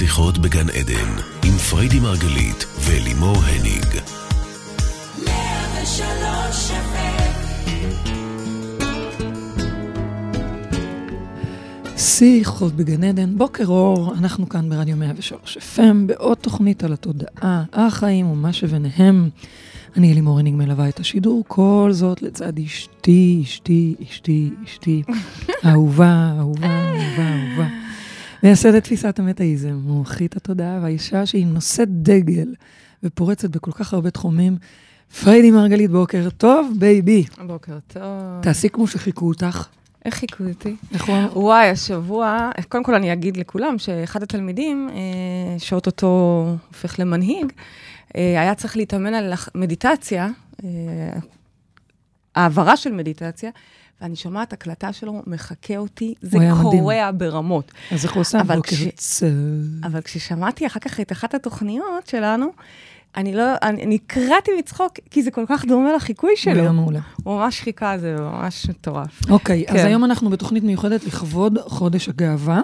שיחות בגן עדן, עם פריידי מרגלית ולימור הניג. שיחות בגן עדן, בוקר אור, אנחנו כאן ברדיו 103 FM, בעוד תוכנית על התודעה, החיים ומה שביניהם. אני לימור הניג מלווה את השידור, כל זאת לצד אשתי, אשתי, אשתי, אשתי, אהובה, אהובה, אהובה, אהובה. מייסדת תפיסת המטאיזם, מומחית התודעה והאישה שהיא נושאת דגל ופורצת בכל כך הרבה תחומים. פריידי מרגלית, בוקר טוב, בייבי. בוקר טוב. תעשי כמו שחיקו אותך. איך חיקו אותי? אמר? וואי, השבוע, קודם כל אני אגיד לכולם שאחד התלמידים, אה, שאוטוטו הופך למנהיג, אה, היה צריך להתאמן על מדיטציה, אה, העברה של מדיטציה, ואני שומעת הקלטה שלו, מחקה אותי, זה הוא. קורע ברמות. אז איך הוא עושה? אבל כש- צר. אבל כששמעתי אחר כך את אחת התוכניות שלנו, אני לא, אני נקרעתי מצחוק, כי זה כל כך דומה לחיקוי הוא שלו. היה מעולה. הוא ממש חיכה, זה ממש מטורף. אוקיי, אז כן. היום אנחנו בתוכנית מיוחדת לכבוד חודש הגאווה,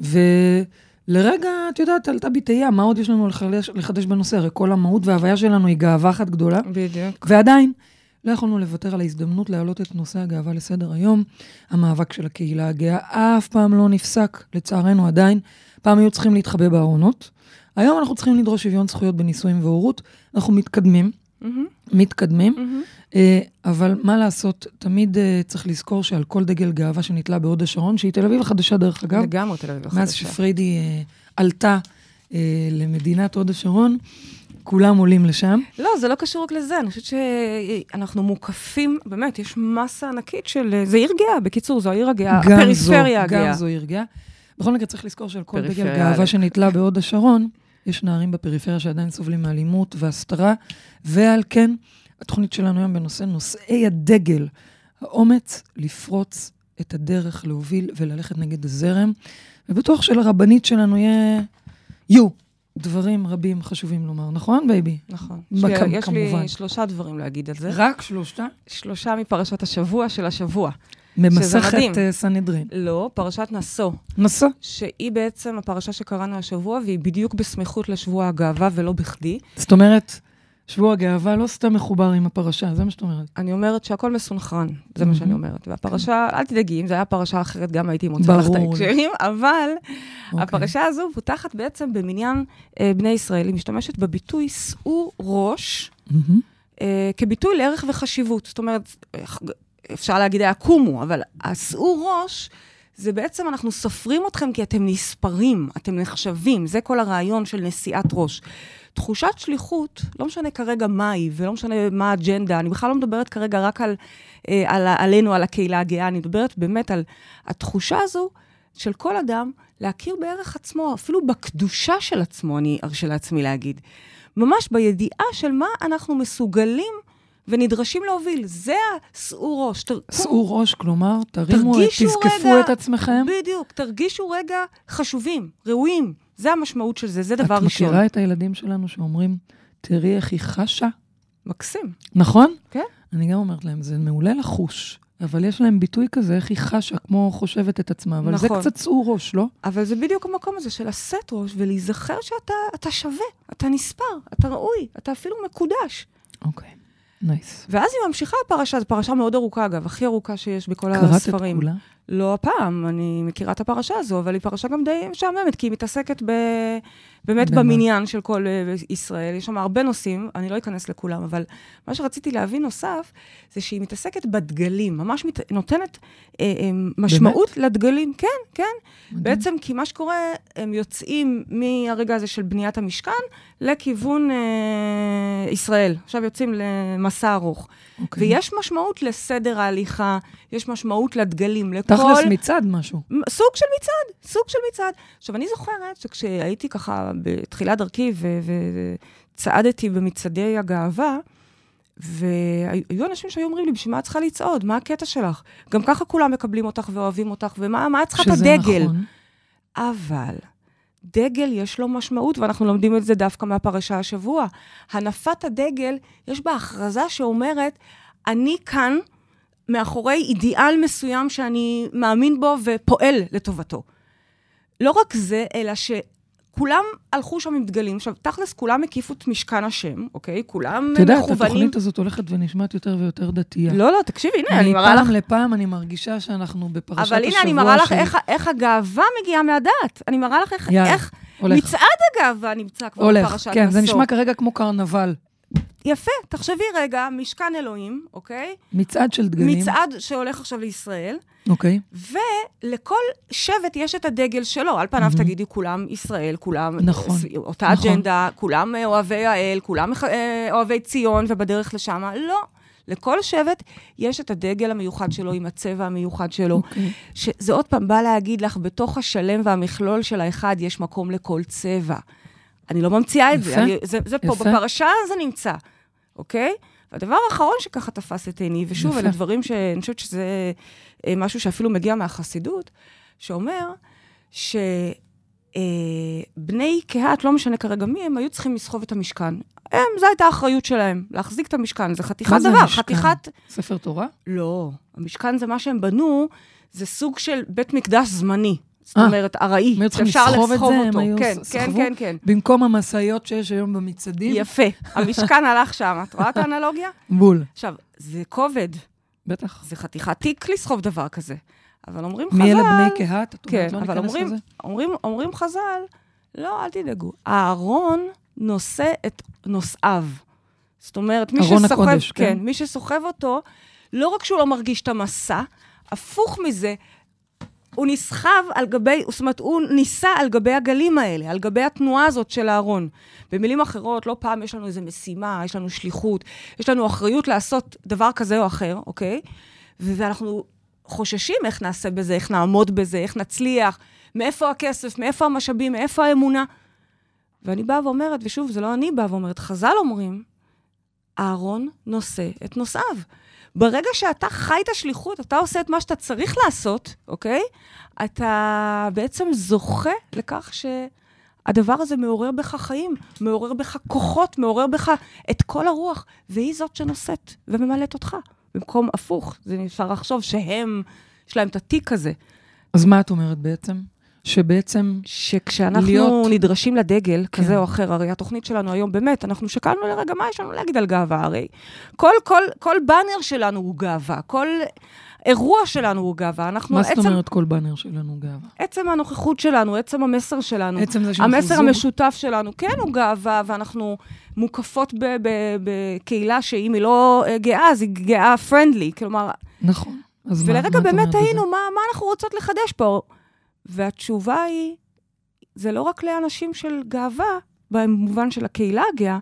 ולרגע, את יודעת, עלתה בי תהייה, מה עוד יש לנו לחדש, לחדש בנושא? הרי כל המהות וההוויה שלנו היא גאווה אחת גדולה, בדיוק. ועדיין, לא יכולנו לוותר על ההזדמנות להעלות את נושא הגאווה לסדר היום. המאבק של הקהילה הגאה אף פעם לא נפסק, לצערנו עדיין. פעם היו צריכים להתחבא בארונות. היום אנחנו צריכים לדרוש שוויון זכויות בנישואים והורות. אנחנו מתקדמים, מהמם, מתקדמים. מהמם. אה, אבל מה לעשות, תמיד אה, צריך לזכור שעל כל דגל גאווה שנתלה בהוד השרון, שהיא תל אביב החדשה דרך אגב, לגמרי תל אביב החדשה. מאז שפריידי אה, עלתה אה, למדינת הוד השרון, כולם עולים לשם. לא, זה לא קשור רק לזה, אני חושבת שאנחנו מוקפים, באמת, יש מסה ענקית של... זה עיר גאה, בקיצור, זו העיר הגאה, גם הפריפריה גם הגאה. זו עיר גאה. בכל מקרה צריך לזכור שעל כל דגל גאווה. שנתלה בהוד השרון, יש נערים בפריפריה שעדיין סובלים מאלימות והסתרה, ועל כן, התוכנית שלנו היום בנושא נושאי הדגל, האומץ לפרוץ את הדרך, להוביל וללכת נגד הזרם, ובטוח שלרבנית שלנו יהיה... יהיו דברים רבים חשובים לומר, נכון, בייבי? נכון. בכ- יש יש כמובן. לי שלושה דברים להגיד על זה. רק שלושה? שלושה מפרשת השבוע של השבוע. ממסכת. אה, סנהדרין. לא, פרשת נשוא, נשא. שהיא בעצם הפרשה שקראנו השבוע, והיא בדיוק בסמיכות לשבוע הגאווה, ולא בכדי. זאת אומרת, שבוע הגאווה לא סתם מחובר עם הפרשה, זה מה שאת אומרת. אני אומרת שהכל מסונכרן, זה מה שאני. אומרת. והפרשה, אל תדאגי, אם זו הייתה פרשה אחרת, גם הייתי מוצאה לך את. ההקשרים, אבל אוקיי. הפרשה הזו פותחת בעצם במניין אה, בני ישראל, היא משתמשת בביטוי שאו ראש. אה, כביטוי לערך וחשיבות. זאת אומרת, אה, אפשר להגיד היה קומו, אבל השאו ראש, זה בעצם אנחנו סופרים אתכם כי אתם נספרים, אתם נחשבים, זה כל הרעיון של נשיאת ראש. תחושת שליחות, לא משנה כרגע מה היא, ולא משנה מה האג'נדה, אני בכלל לא מדברת כרגע רק על, אה, על, עלינו, על הקהילה הגאה, אני מדברת באמת על התחושה הזו של כל אדם להכיר בערך עצמו, אפילו בקדושה של עצמו, אני ארשה לעצמי להגיד. ממש בידיעה של מה אנחנו מסוגלים ונדרשים להוביל. זה השאו ראש. תר- שאו ראש, כלומר, תרימו, תזקפו רגע- את עצמכם. בדיוק, תרגישו רגע חשובים, ראויים. זה המשמעות של זה, זה דבר את ראשון. מכירה את הילדים שלנו שאומרים, תראי איך היא חשה? מקסים. נכון? כן. אני גם אומרת להם, זה מעולה לחוש, אבל יש להם ביטוי כזה, איך היא חשה, כמו חושבת את עצמה, אבל נכון. זה קצת שאו ראש, לא? אבל זה בדיוק המקום הזה של לשאת ראש ולהיזכר שאתה אתה שווה, אתה נספר, אתה ראוי, אתה אפילו מקודש. אוקיי, נייס. ואז היא ממשיכה הפרשה, זו פרשה מאוד ארוכה, אגב, הכי ארוכה שיש בכל קראת את הספרים. כולה? לא הפעם, אני מכירה את הפרשה הזו, אבל היא פרשה גם די משעממת, כי היא מתעסקת ב... באמת במה? במניין של כל אה, ישראל. יש שם הרבה נושאים, אני לא אכנס לכולם, אבל מה שרציתי להבין נוסף, זה שהיא מתעסקת בדגלים, ממש מת... נותנת אה, אה, משמעות לדגלים. כן, כן. מדהים. בעצם, כי מה שקורה, הם יוצאים מהרגע הזה של בניית המשכן לכיוון אה, ישראל. עכשיו יוצאים למסע ארוך. אוקיי. ויש משמעות לסדר ההליכה, יש משמעות לדגלים, לכל... תכלס מצד משהו. סוג של מצעד, סוג של מצעד. עכשיו, אני זוכרת שכשהייתי ככה בתחילת דרכי וצעדתי במצעדי הגאווה, והיו אנשים שהיו אומרים לי, בשביל מה את צריכה לצעוד? מה הקטע שלך? גם ככה כולם מקבלים אותך ואוהבים אותך, ומה מה את צריכה את הדגל? נכון. אבל דגל יש לו משמעות, ואנחנו לומדים את זה דווקא מהפרשה השבוע. הנפת הדגל, יש בה הכרזה שאומרת, אני כאן מאחורי אידיאל מסוים שאני מאמין בו ופועל לטובתו. לא רק זה, אלא ש... כולם הלכו שם עם דגלים. עכשיו, תכלס, כולם הקיפו את משכן השם, אוקיי? כולם את יודעת, מכוונים... התוכנית הזאת הולכת ונשמעת יותר ויותר דתייה. לא, לא, תקשיבי, הנה, אני מראה לך... מפעם לפעם אני מרגישה שאנחנו בפרשת השבוע אבל הנה, אני מראה לך איך, איך הגאווה מגיעה מהדת. אני מראה לך איך, יאללה, איך הולך. מצעד הגאווה נמצא כבר הולך, בפרשת כן, זה נשוא. נשמע כרגע כמו קרנבל. יפה, תחשבי רגע, משכן אלוהים, אוקיי? מצעד של דגלים. מצעד שהולך עכשיו לישראל, אוקיי. ולכל שבט יש את הדגל שלו. על פניו תגידי, כולם ישראל, כולם... נכון, אה, אותה נכון. אג'נדה, כולם אה, אוהבי האל, כולם אה, אוהבי ציון ובדרך לשם. לא. לכל שבט יש את הדגל המיוחד שלו, עם הצבע המיוחד שלו. אוקיי. שזה עוד פעם בא להגיד לך, בתוך השלם והמכלול של האחד יש מקום לכל צבע. אני לא ממציאה את יפה, זה, אני, זה, זה פה, יפה. בפרשה זה נמצא, אוקיי? והדבר האחרון שככה תפס את עיני, ושוב. אלה דברים שאני חושבת שזה אה, משהו שאפילו מגיע מהחסידות, שאומר שבני קהת, לא משנה כרגע מי הם, היו צריכים לסחוב את המשכן. הם, זו הייתה האחריות שלהם, להחזיק את המשכן. זה חתיכת דבר, משכן? חתיכת... ספר תורה? לא, המשכן זה מה שהם בנו, זה סוג של בית מקדש זמני. זאת אה, אומרת, ארעי, שאפשר לסחוב את זה? הם אותו. היו כן, כן, סחבו? כן, כן. במקום המשאיות שיש היום במצעדים? יפה. המשכן הלך שם, את רואה את האנלוגיה? בול. עכשיו, זה כובד, בטח. זה חתיכת תיק לסחוב דבר כזה. אבל אומרים חז"ל... מי אלה בני קהת? את כן, אומרת, לא אבל ניכנס אומרים, חז"ל, לא, אל תדאגו. הארון נושא את נושאיו. זאת אומרת, מי ארון שסוחב... הקודש, כן. כן, מי שסוחב אותו, לא רק שהוא לא מרגיש את המסע, הפוך מזה, הוא נסחב על גבי, זאת אומרת, הוא נישא על גבי הגלים האלה, על גבי התנועה הזאת של הארון. במילים אחרות, לא פעם יש לנו איזו משימה, יש לנו שליחות, יש לנו אחריות לעשות דבר כזה או אחר, אוקיי? ואנחנו חוששים איך נעשה בזה, איך נעמוד בזה, איך נצליח, מאיפה הכסף, מאיפה המשאבים, מאיפה האמונה. ואני באה ואומרת, ושוב, זה לא אני באה ואומרת, חז"ל אומרים, אהרון נושא את נושאיו. ברגע שאתה חי את השליחות, אתה עושה את מה שאתה צריך לעשות, אוקיי? אתה בעצם זוכה לכך שהדבר הזה מעורר בך חיים, מעורר בך כוחות, מעורר בך את כל הרוח, והיא זאת שנושאת וממלאת אותך. במקום הפוך, זה נשאר לחשוב שהם, יש להם את התיק הזה. אז מה את אומרת בעצם? שבעצם... שכשאנחנו להיות-. נדרשים לדגל כן. כזה או אחר, הרי התוכנית שלנו היום, באמת, אנחנו שקלנו לרגע, מה יש לנו להגיד על גאווה? הרי כל, כל, כל באנר שלנו הוא גאווה, כל אירוע שלנו הוא גאווה. אנחנו, מה זאת עצם, אומרת כל באנר שלנו גאווה? עצם הנוכחות שלנו, עצם המסר שלנו, עצם זה שאנחנו המסר זוג. המשותף שלנו, כן, הוא גאווה, ואנחנו מוקפות בקהילה שאם היא לא אה, גאה, אז היא גאה פרנדלי. כלומר, נכון. ולרגע מה באמת? היינו, מה, מה אנחנו רוצות לחדש פה? והתשובה היא, זה לא רק לאנשים של גאווה, במובן של הקהילה הגאה,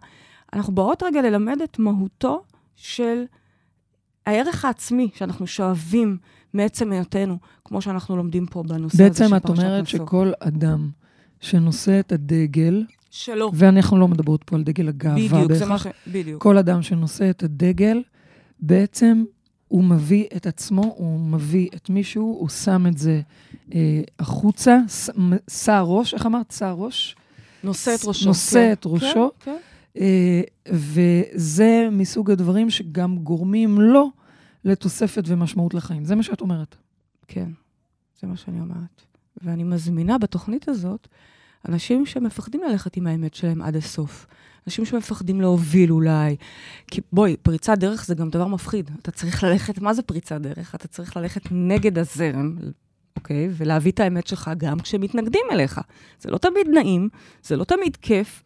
אנחנו באות רגע ללמד את מהותו של הערך העצמי שאנחנו שואבים מעצם היותנו, כמו שאנחנו לומדים פה בנושא הזה של בעצם פרשת את אומרת נשוא. שכל אדם שנושא את הדגל, שלא. ואנחנו לא מדברות פה על דגל הגאווה בדיוק, זה מה בהכרח, ש... בדיוק. כל אדם שנושא את הדגל, בעצם הוא מביא את עצמו, הוא מביא את מישהו, הוא שם את זה אה, החוצה, שא ראש, איך אמרת? שא ראש? נושא את ראשו. נושא כן. את ראשו. כן, כן. אה, וזה מסוג הדברים שגם גורמים לו לתוספת ומשמעות לחיים. זה מה שאת אומרת. כן, זה מה שאני אומרת. ואני מזמינה בתוכנית הזאת אנשים שמפחדים ללכת עם האמת שלהם עד הסוף. אנשים שמפחדים להוביל אולי. כי בואי, פריצת דרך זה גם דבר מפחיד. אתה צריך ללכת, מה זה פריצת דרך? אתה צריך ללכת נגד הזרם, אוקיי? ולהביא את האמת שלך גם כשמתנגדים אליך. זה לא תמיד נעים, זה לא תמיד כיף.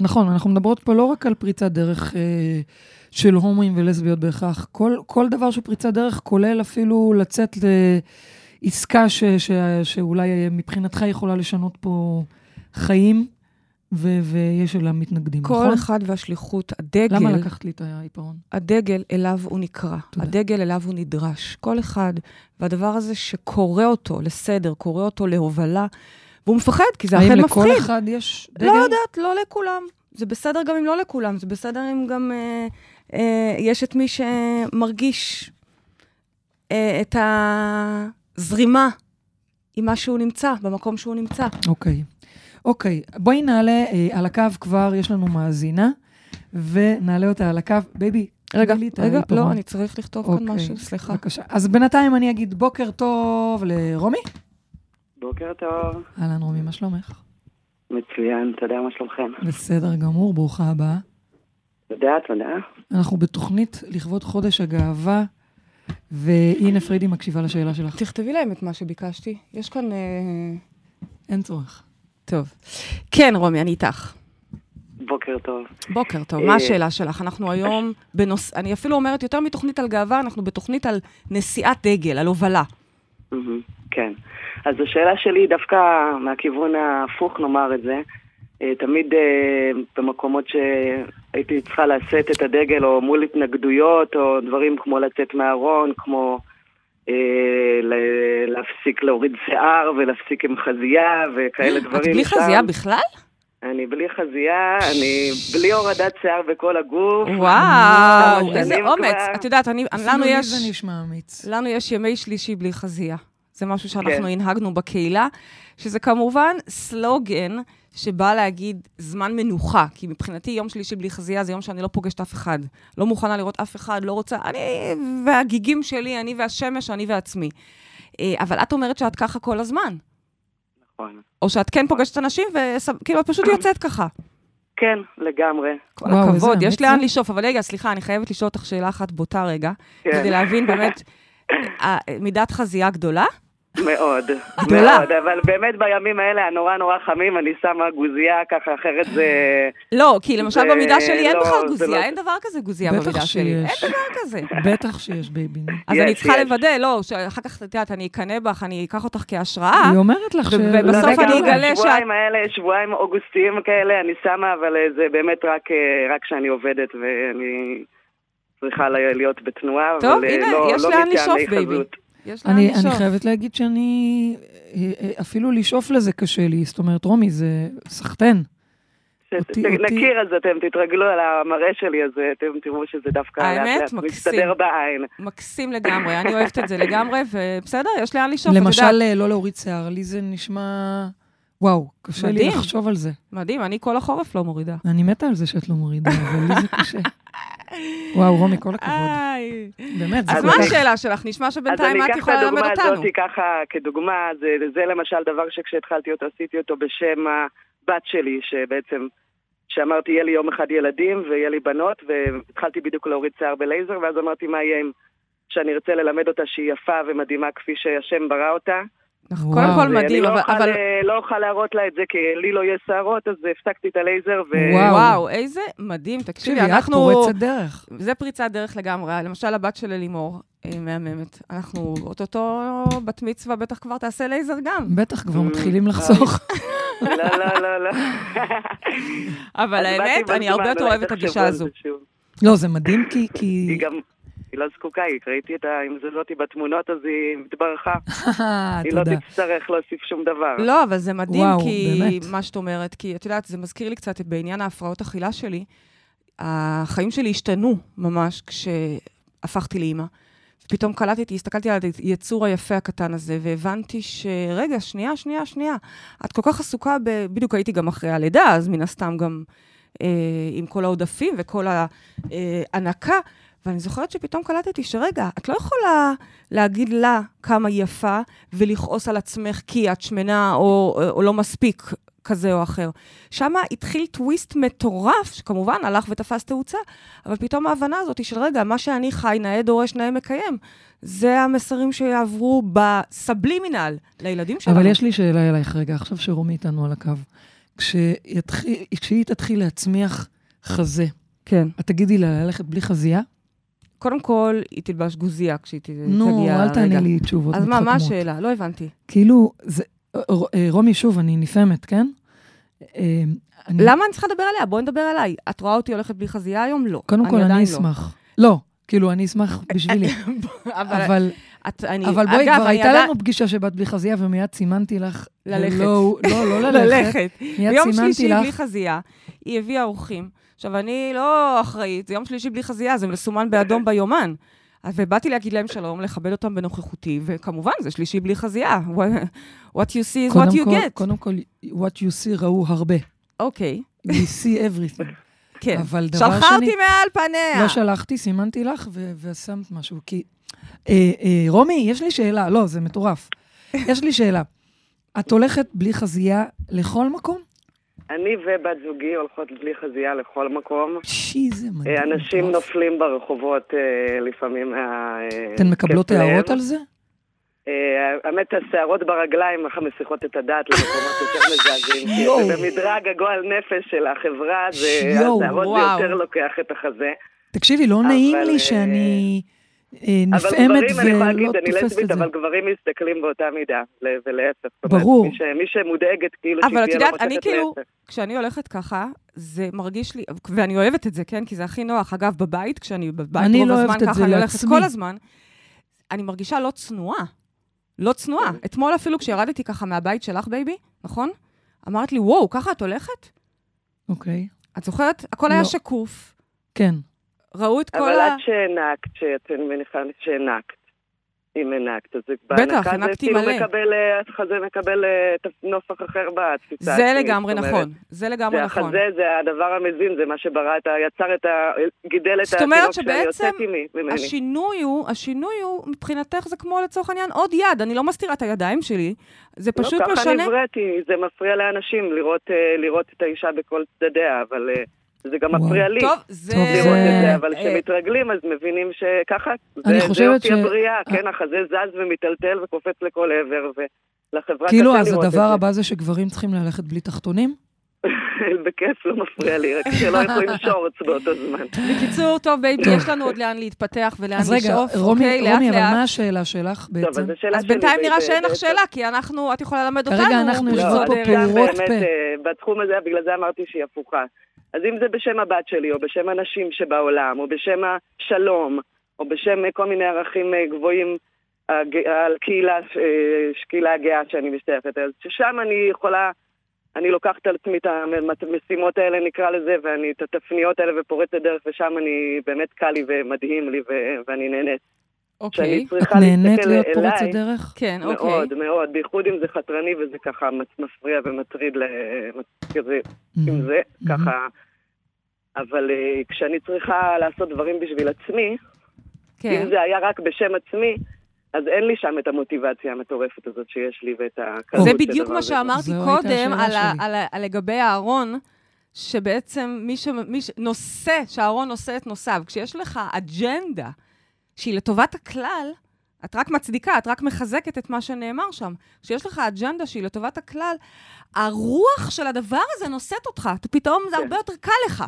נכון, אנחנו מדברות פה לא רק על פריצת דרך אה, של הומואים ולסביות בהכרח. כל, כל דבר שהוא פריצת דרך, כולל אפילו לצאת לעסקה ש, ש, שאולי מבחינתך יכולה לשנות פה חיים, ו, ויש לה מתנגדים, כל נכון? אחד והשליחות, הדגל... למה לקחת לי את העיפרון? הדגל אליו הוא נקרא, תודה. הדגל אליו הוא נדרש. כל אחד, והדבר הזה שקורא אותו לסדר, קורא אותו להובלה, והוא מפחד, כי זה אכן האם מפחיד. לכל אחד יש דגל? לא יודעת, לא לכולם. זה בסדר גם אם לא לכולם, זה בסדר אם גם אה, אה, יש את מי שמרגיש אה, את הזרימה עם מה שהוא נמצא, במקום שהוא נמצא. אוקיי. אוקיי, בואי נעלה אה, על הקו כבר, יש לנו מאזינה, ונעלה אותה על הקו. בייבי, רגע, רגע. לא, אני צריך לכתוב כאן אוקיי, משהו, סליחה. בבקשה. אז בינתיים אני אגיד בוקר טוב לרומי. בוקר טוב. אהלן רומי, מה שלומך? מצוין, תודה, מה שלומכם? בסדר גמור, ברוכה הבאה. תודה, תודה. אנחנו בתוכנית לכבוד חודש הגאווה, והנה פרידי מקשיבה לשאלה שלך. תכתבי להם את מה שביקשתי. יש כאן... אה, אין צורך. טוב. כן, רומי, אני איתך. בוקר טוב. בוקר טוב, אה, מה השאלה שלך? אנחנו היום בנוס... אני אפילו אומרת, יותר מתוכנית על גאווה, אנחנו בתוכנית על נשיאת דגל, על הובלה. כן. אז השאלה שלי היא דווקא מהכיוון ההפוך, נאמר את זה. אה, תמיד אה, במקומות שהייתי צריכה לשאת את הדגל, או מול התנגדויות, או דברים כמו לצאת מהארון, כמו אה, להפסיק להוריד שיער ולהפסיק עם חזייה וכאלה דברים. את בלי. חזייה בכלל? אני בלי חזייה, אני בלי הורדת שיער בכל הגוף. וואו, איזה אומץ. את יודעת, לנו יש... זה נשמע אמיץ. לנו יש ימי שלישי בלי חזייה. זה משהו שאנחנו כן. הנהגנו בקהילה, שזה כמובן סלוגן שבא להגיד זמן מנוחה, כי מבחינתי יום שלישי בלי חזייה זה יום שאני לא פוגשת אף אחד. לא מוכנה לראות אף אחד, לא רוצה, אני והגיגים שלי, אני והשמש, אני ועצמי. אה, אבל את אומרת שאת ככה כל הזמן. נכון. או שאת כן פוגשת אנשים, וכאילו את פשוט יוצאת ככה. כן, לגמרי. כל וואו, הכבוד, יש לאן. לשאוף. אבל רגע, סליחה, אני חייבת לשאול אותך שאלה אחת בוטה רגע, כן. כדי להבין באמת, אה, מידת חזייה גדולה? מאוד, גדולה. מאוד, אבל באמת בימים האלה הנורא נורא חמים, אני שמה גוזייה ככה, אחרת זה... לא, כי למשל זה במידה שלי אין לא- בכלל גוזייה, לא- אין דבר כזה גוזייה במידה שלי. אין שיש. דבר כזה. בטח שיש בייביני. אז יש, אני צריכה יש. לוודא, לא, שאחר כך, את יודעת, אני אקנא בך, אני אקח אותך כהשראה. היא אומרת לך ש... ובסוף לא, אני לגמרי, אגלה השבועיים האלה, שבועיים אוגוסטיים כאלה, אני שמה, אבל אה, זה באמת רק אה, רק כשאני עובדת ואני צריכה להיות בתנועה, טוב, אבל אה, הנה, לא- יש לא לאן מטעמי לשאוף, בייבי. יש לאן אני, לשאוף. אני חייבת להגיד שאני, אה, אה, אפילו לשאוף לזה קשה לי. זאת אומרת, רומי, זה סחטיין. נכיר אז אתם תתרגלו על המראה שלי, אז אה, אתם תראו שזה דווקא האמת, לאט לאט מקסים. מסתדר בעין. מקסים לגמרי, אני אוהבת את זה לגמרי, ובסדר, יש לאן לשאוף. למשל, לא להוריד שיער, לי זה נשמע... וואו, קשה לי. לחשוב על זה. מדהים, אני כל החורף לא מורידה. אני מתה על זה שאת לא מורידה, אבל לי זה קשה. וואו, רומי, כל הכבוד. באמת, זה אז מה. השאלה שלך? נשמע אז שבינתיים אני את אקח את יכולה ללמד הדוגמה אותנו. הזאת ככה כדוגמה, זה, זה למשל דבר שכשהתחלתי אותו, עשיתי אותו בשם הבת שלי, שבעצם, שאמרתי, יהיה לי יום אחד ילדים ויהיה לי בנות, והתחלתי בדיוק להוריד שיער בלייזר, ואז אמרתי, מה יהיה אם שאני ארצה ללמד אותה שהיא יפה ומדהימה כפי שהשם ברא אותה. נכון. קודם כל ואני מדהים, לא אבל- אוכל, אבל... אה, לא אוכל להראות לה את זה, כי לי לא יהיה שערות, אז הפסקתי את הלייזר, ו... וואו. וואו, איזה מדהים. תקשיבי, תקשיבי, את אנחנו... פורצת דרך. זה פריצת דרך לגמרי. למשל, הבת של אלימור, היא מהממת. אנחנו, אוטוטו בת מצווה בטח כבר תעשה לייזר גם. בטח, כבר Mm, מתחילים לחסוך. לא, לא, לא, לא. אבל האמת, אני הרבה יותר אוהבת את הגישה הזו. לא, זה מדהים כי... כי... היא גם, היא לא זקוקה, היא ראיתי את ה... אם זה זאתי בתמונות, אז היא התברכה. היא לא. תצטרך להוסיף שום דבר. לא, אבל זה מדהים, וואו, כי... באמת. מה שאת אומרת, כי את יודעת, זה מזכיר לי קצת בעניין ההפרעות אכילה שלי. החיים שלי השתנו ממש כשהפכתי לאימא. פתאום קלטתי, הסתכלתי על היצור היפה הקטן הזה, והבנתי שרגע, שנייה, שנייה, שנייה. את כל כך עסוקה ב... בדיוק הייתי גם אחרי הלידה, אז מן הסתם גם אה, עם כל העודפים וכל ההנקה. ואני זוכרת שפתאום קלטתי שרגע, את לא יכולה להגיד לה כמה היא יפה ולכעוס על עצמך כי את שמנה או, או לא מספיק כזה או אחר. שם התחיל טוויסט מטורף, שכמובן הלך ותפס תאוצה, אבל פתאום ההבנה הזאת של רגע, מה שאני חי, נאה דורש, נאה מקיים, זה המסרים שיעברו בסבלימינל לילדים שלנו. אבל יש לי שאלה אלייך רגע, עכשיו שרומי איתנו על הקו. כשיתחיל- כשהיא תתחיל להצמיח חזה, כן. את תגידי לה ללכת בלי חזייה? קודם כל, היא תלבש גוזיה כשהיא תגיע נו, אל תעני. לי תשובות אז מה, מה. השאלה? לא הבנתי. כאילו, זה... אה, רומי, שוב, אני נפעמת, כן? אה, אני- למה אני צריכה לדבר עליה? בואי נדבר עליי. את רואה אותי הולכת בלי חזייה היום? לא. קודם כל, עדיין אני לא. אשמח. לא, כאילו, אני אשמח בשבילי. אבל, אבל את, אני, אבל בואי, אגב, כבר אני הייתה עדיין- לנו פגישה שבאת בלי חזייה, ומיד סימנתי לך... ללכת. לא, לא, לא ללכת. ללכת. מיד ביום סימנתי שלישי בלי לך. חזייה, היא הביאה אורחים. עכשיו, אני לא אחראית, זה יום שלישי בלי חזייה, זה מסומן באדום ביומן. ובאתי להגיד להם שלום, לכבד אותם בנוכחותי, וכמובן, זה שלישי בלי חזייה. What you see is what you כל- get. קודם כל, what you see ראו הרבה. אוקיי, We see everything. כן. אבל דבר שלחרתי שני... מעל פניה. לא שלחתי, סימנתי לך ושמת משהו. כי... אה, אה, רומי, יש לי שאלה. לא, זה מטורף. יש לי שאלה. את הולכת בלי חזייה לכל מקום? אני ובת זוגי הולכות בלי חזייה לכל מקום. שי, זה מדהים. אה, אנשים. נופלים ברחובות אה, לפעמים מה... אה, אתן מקבלות. הערות על זה? האמת, השערות ברגליים ככה מסיחות את הדעת למקומות יותר מזעזעים. במדרג הגועל נפש של החברה, זה השערות זה וואו. יותר לוקח את החזה. תקשיבי, לא נעים לי שאני אה, אבל נפעמת גברים, אני יכולה ולא להגיד, אני תופסת את לסבית, זה. אבל גברים מסתכלים באותה מידה, ל- ולהפך. ברור. מי ש- מי שמודאגת, כאילו אבל שהיא את תהיה לא יודעת, אני כאילו, להפך. כשאני הולכת ככה, זה מרגיש לי, ואני אוהבת את זה, כן? כי זה הכי נוח. אגב, בבית, כשאני בבית אני רוב לא הזמן אוהבת את ככה, זה אני הולכת. כל הזמן, אני מרגישה לא צנועה. לא צנועה. כן. אתמול אפילו כשירדתי ככה מהבית שלך, בייבי, נכון? אמרת לי, וואו, ככה את הולכת? אוקיי, את זוכרת? הכל היה לא. שקוף, כן. ראו את כל אבל ה... את שהענקת, שאת מניחה שהענקת, אם הענקת, אז זה בטח, זה הענקתי כאילו מלא. מקבל, אה, החזה מקבל אה, נופך אחר בתפיסה. זה לגמרי נכון. זה לגמרי זה נכון. החזה, זה הדבר המזין, זה מה שברא את ה... יצר את ה... גידל את התינוק שאני שבעצם יוצאת ממי- ממני. השינוי הוא, השינוי הוא, מבחינתך זה כמו לצורך העניין עוד יד, אני לא מסתירה את הידיים שלי, זה פשוט לא, ככה משנה. נבראתי, זה מפריע לאנשים לראות, אה, לראות את האישה בכל צדדיה, אבל אה, זה גם. מפריע לי. טוב, זה... טוב, לראות את זה- זה, אבל אה, כשמתרגלים אז מבינים שככה, אני זה, חושבת זה ש- יופי הבריאה, כן, החזה זז ומטלטל וקופץ לכל עבר, ולחברה כאילו, קשה אז לראות את הדבר זה. הבא זה שגברים צריכים ללכת בלי תחתונים? בכיף, לא מפריע לי, רק שלא ילכו עם שורטס באותו זמן. בקיצור, טוב, בייבי. יש לנו עוד לאן להתפתח ולאן אז רגע, לשאוף, רומי, אוקיי? לאט רומי, אבל לאט. מה השאלה שלך טוב, בעצם? אז השאלה אז שלי... בינתיים ב- נראה שאין לך שאלה, כי אנחנו, את יכולה ללמד כרגע אותנו. אנחנו פשוט יושבות פה. פעורות באמת, פה. אה, בתחום הזה, בגלל זה אמרתי שהיא הפוכה. אז אם זה בשם הבת שלי, או בשם הנשים שבעולם, או בשם השלום, או בשם אה, כל מיני ערכים אה, גבוהים הג- על קהילה, אה, קהילה הגאה שאני משתייכת, אז ששם אני יכולה, אני לוקחת על עצמי את המשימות האלה, נקרא לזה, ואני, את התפניות האלה ופורצת דרך, ושם אני, באמת קל לי ומדהים לי, ו- ואני נהנית. אוקיי. שאני את נהנית להיות פורצת דרך? כן, אוקיי. מאוד, מאוד, בייחוד אם זה חתרני וזה ככה מפריע ומטריד, כזה, עם זה, Mhm. ככה. אבל אה, כשאני צריכה לעשות דברים בשביל עצמי, כן. אם זה היה רק בשם עצמי, אז אין לי שם את המוטיבציה המטורפת הזאת שיש לי ואת הקלות זה בדיוק מה. שאמרתי קודם על, ה. על, ה, על לגבי הארון, שבעצם מי, ש, מי ש... נושא, שהארון נושא את נושאיו. כשיש לך אג'נדה שהיא לטובת הכלל, את רק מצדיקה, את רק מחזקת את מה שנאמר שם. כשיש לך אג'נדה שהיא לטובת הכלל, הרוח של הדבר הזה נושאת אותך. פתאום זה כן. הרבה יותר קל לך.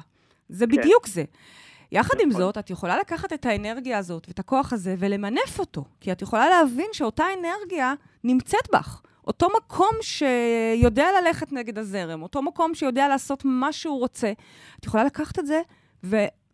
זה בדיוק זה. יחד עם נכון. זאת, את יכולה לקחת את האנרגיה הזאת ואת הכוח הזה ולמנף אותו, כי את יכולה להבין שאותה אנרגיה נמצאת בך. אותו מקום שיודע ללכת נגד הזרם, אותו מקום שיודע לעשות מה שהוא רוצה, את יכולה לקחת את זה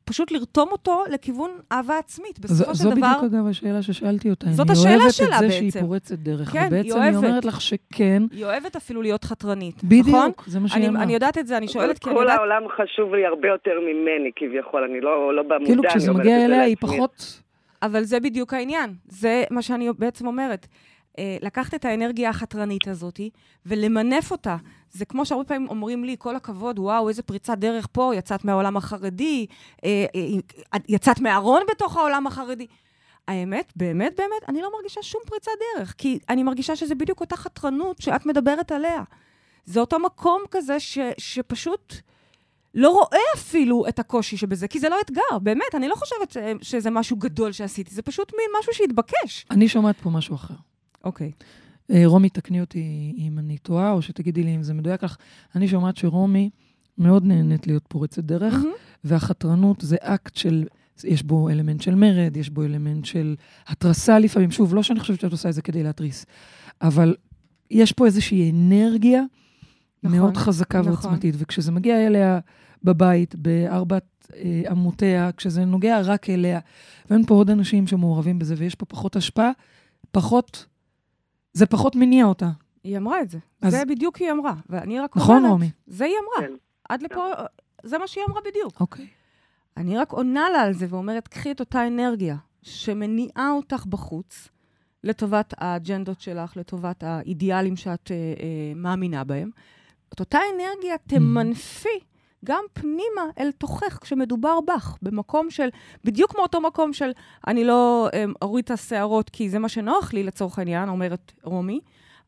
ופשוט לרתום אותו לכיוון אהבה עצמית. זו, בסופו זו של דבר, בדיוק, אגב, השאלה ששאלתי אותה. זאת אני השאלה אוהבת שלה את זה שהיא בעצם. פורצת דרך. כן, היא ובעצם היא אוהבת. אומרת לך שכן, היא אוהבת אפילו להיות חתרנית, נכון? בדיוק, זה מה שהיא אני, אמרה. אני יודעת את זה, אני שואלת כי אני כל יודעת... העולם חשוב לי הרבה יותר ממני, כביכול, אני לא, לא במודע, כאילו, אני כשזה אומרת מגיע את זה אליה, היא. פחות... אבל זה בדיוק העניין. זה מה שאני בעצם אומרת. אה, לקחת את האנרגיה החתרנית הזאת ולמנף אותה. זה כמו שהרבה פעמים אומרים לי, כל הכבוד, וואו, איזה פריצת דרך פה, יצאת מהעולם החרדי, אה, אה, יצאת מהארון בתוך העולם החרדי. האמת, באמת, באמת, אני לא מרגישה שום פריצת דרך, כי אני מרגישה שזה בדיוק אותה חתרנות שאת מדברת עליה. זה אותו מקום כזה ש, שפשוט לא רואה אפילו את הקושי שבזה, כי זה לא אתגר, באמת, אני לא חושבת שזה משהו גדול שעשיתי, זה פשוט מין משהו שהתבקש. אני שומעת פה משהו אחר. אוקיי. אה, רומי, תקני אותי אם אני טועה, או שתגידי לי אם זה מדויק לך. אני שומעת שרומי מאוד נהנית להיות פורצת דרך, והחתרנות זה אקט של, יש בו אלמנט של מרד, יש בו אלמנט של התרסה לפעמים. שוב, לא שאני חושבת שאת עושה את זה כדי להתריס, אבל יש פה איזושהי אנרגיה נכון, מאוד חזקה נכון. ועוצמתית, וכשזה מגיע אליה בבית, בארבעת אה, אמותיה, כשזה נוגע רק אליה, ואין פה עוד אנשים שמעורבים בזה, ויש פה פחות השפעה, פחות, זה פחות מניע אותה. היא אמרה את זה. אז- זה בדיוק היא אמרה. ואני רק נכון, אומרת, רומי? זה היא אמרה. כן. עד לפה, זה מה שהיא אמרה בדיוק. אוקיי. אני רק עונה לה על זה ואומרת, קחי את אותה אנרגיה שמניעה אותך בחוץ, לטובת האג'נדות שלך, לטובת האידיאלים שאת אה, אה, מאמינה בהם. את אותה אנרגיה תמנפי גם פנימה אל תוכך כשמדובר בך, במקום של, בדיוק מאותו מקום של אני לא אה, אוריד את השערות כי זה מה שנוח לי לצורך העניין, אומרת רומי,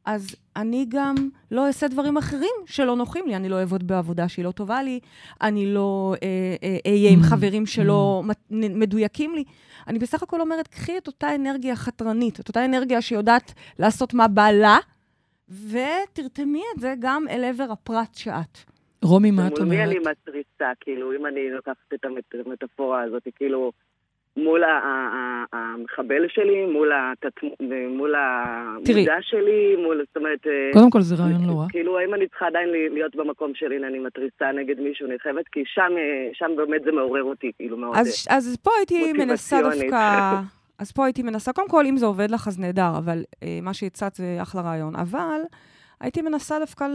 אז אני גם לא אעשה דברים אחרים שלא נוחים לי. אני לא אעבוד בעבודה שהיא לא טובה לי, אני לא אהיה עם Mm. חברים שלא מדויקים לי. אני בסך הכל אומרת, קחי את אותה אנרגיה חתרנית, את אותה אנרגיה שיודעת לעשות מה בא לה, ותרתמי את זה גם אל עבר הפרט שאת. רומי, מה את מול מי אומרת? אני מתריסה, כאילו, אם אני לוקחת את המט- המטאפורה הזאת, כאילו, מול המחבל שלי, מול התת- מול. המודע שלי, מול, זאת אומרת... אה, קודם כל, זה רעיון לא רע. כאילו, האם אני צריכה עדיין להיות במקום שלי, הנה אני מתריסה נגד מישהו נרחבת? כי שם, אה, שם באמת זה מעורר אותי, כאילו, מאוד. אז, אז פה הייתי מנסה. דווקא... אז פה הייתי מנסה, קודם כל, אם זה עובד לך, אז נהדר, אבל אה, מה שהצעת זה אחלה רעיון. אבל הייתי מנסה דווקא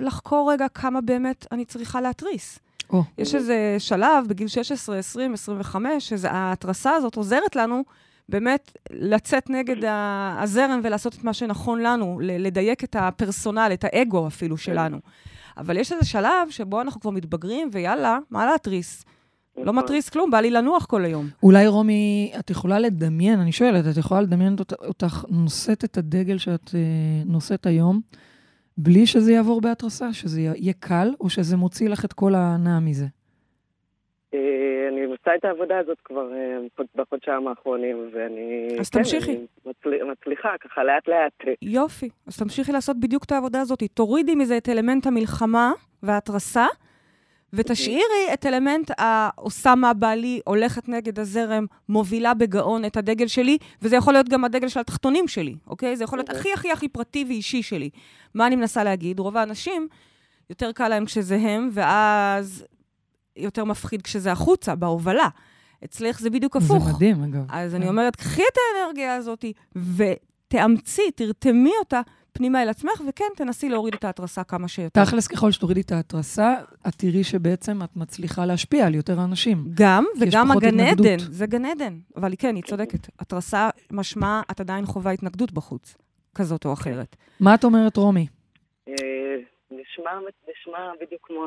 לחקור רגע כמה באמת אני צריכה להתריס. או, יש איזה שלב בגיל 16, 20, 25, שההתרסה הזאת עוזרת לנו באמת לצאת נגד הזרם ולעשות את מה שנכון לנו, לדייק את הפרסונל, את האגו אפילו שלנו. אבל יש איזה שלב שבו אנחנו כבר מתבגרים, ויאללה, מה להתריס? לא נכון. מתריס כלום, בא לי לנוח כל היום. אולי רומי, את יכולה לדמיין, אני שואלת, את יכולה לדמיין אות- אותך נושאת את הדגל שאת אה, נושאת היום, בלי שזה יעבור בהתרסה, שזה יהיה קל, או שזה מוציא לך את כל ההנאה מזה? אה, אני עושה את העבודה הזאת כבר אה, בחודשיים האחרונים, ואני... אז כן, תמשיכי. אני מצל- מצליחה, ככה לאט-לאט. יופי. אז תמשיכי לעשות בדיוק את העבודה הזאת. תורידי מזה את אלמנט המלחמה וההתרסה, ותשאירי את אלמנט העושה מה בא לי, הולכת נגד הזרם, מובילה בגאון את הדגל שלי, וזה יכול להיות גם הדגל של התחתונים שלי, אוקיי? זה יכול להיות הכי הכי הכי פרטי ואישי שלי. מה אני מנסה להגיד? רוב האנשים, יותר קל להם כשזה הם, ואז יותר מפחיד כשזה החוצה, בהובלה. אצלך זה בדיוק הפוך. זה מדהים, אגב. אז אני כן. אומרת, קחי את האנרגיה הזאת ותאמצי, תרתמי אותה פנימה אל עצמך, וכן, תנסי להוריד את ההתרסה כמה שיותר. תכלס, ככל שתורידי את ההתרסה, את תראי שבעצם את מצליחה להשפיע על יותר אנשים. גם, וגם הגן התנגדות. עדן, זה גן עדן. אבל כן, היא צודקת. התרסה משמע, את עדיין חווה התנגדות בחוץ, כזאת או אחרת. מה את אומרת, רומי? אה, נשמע, נשמע בדיוק כמו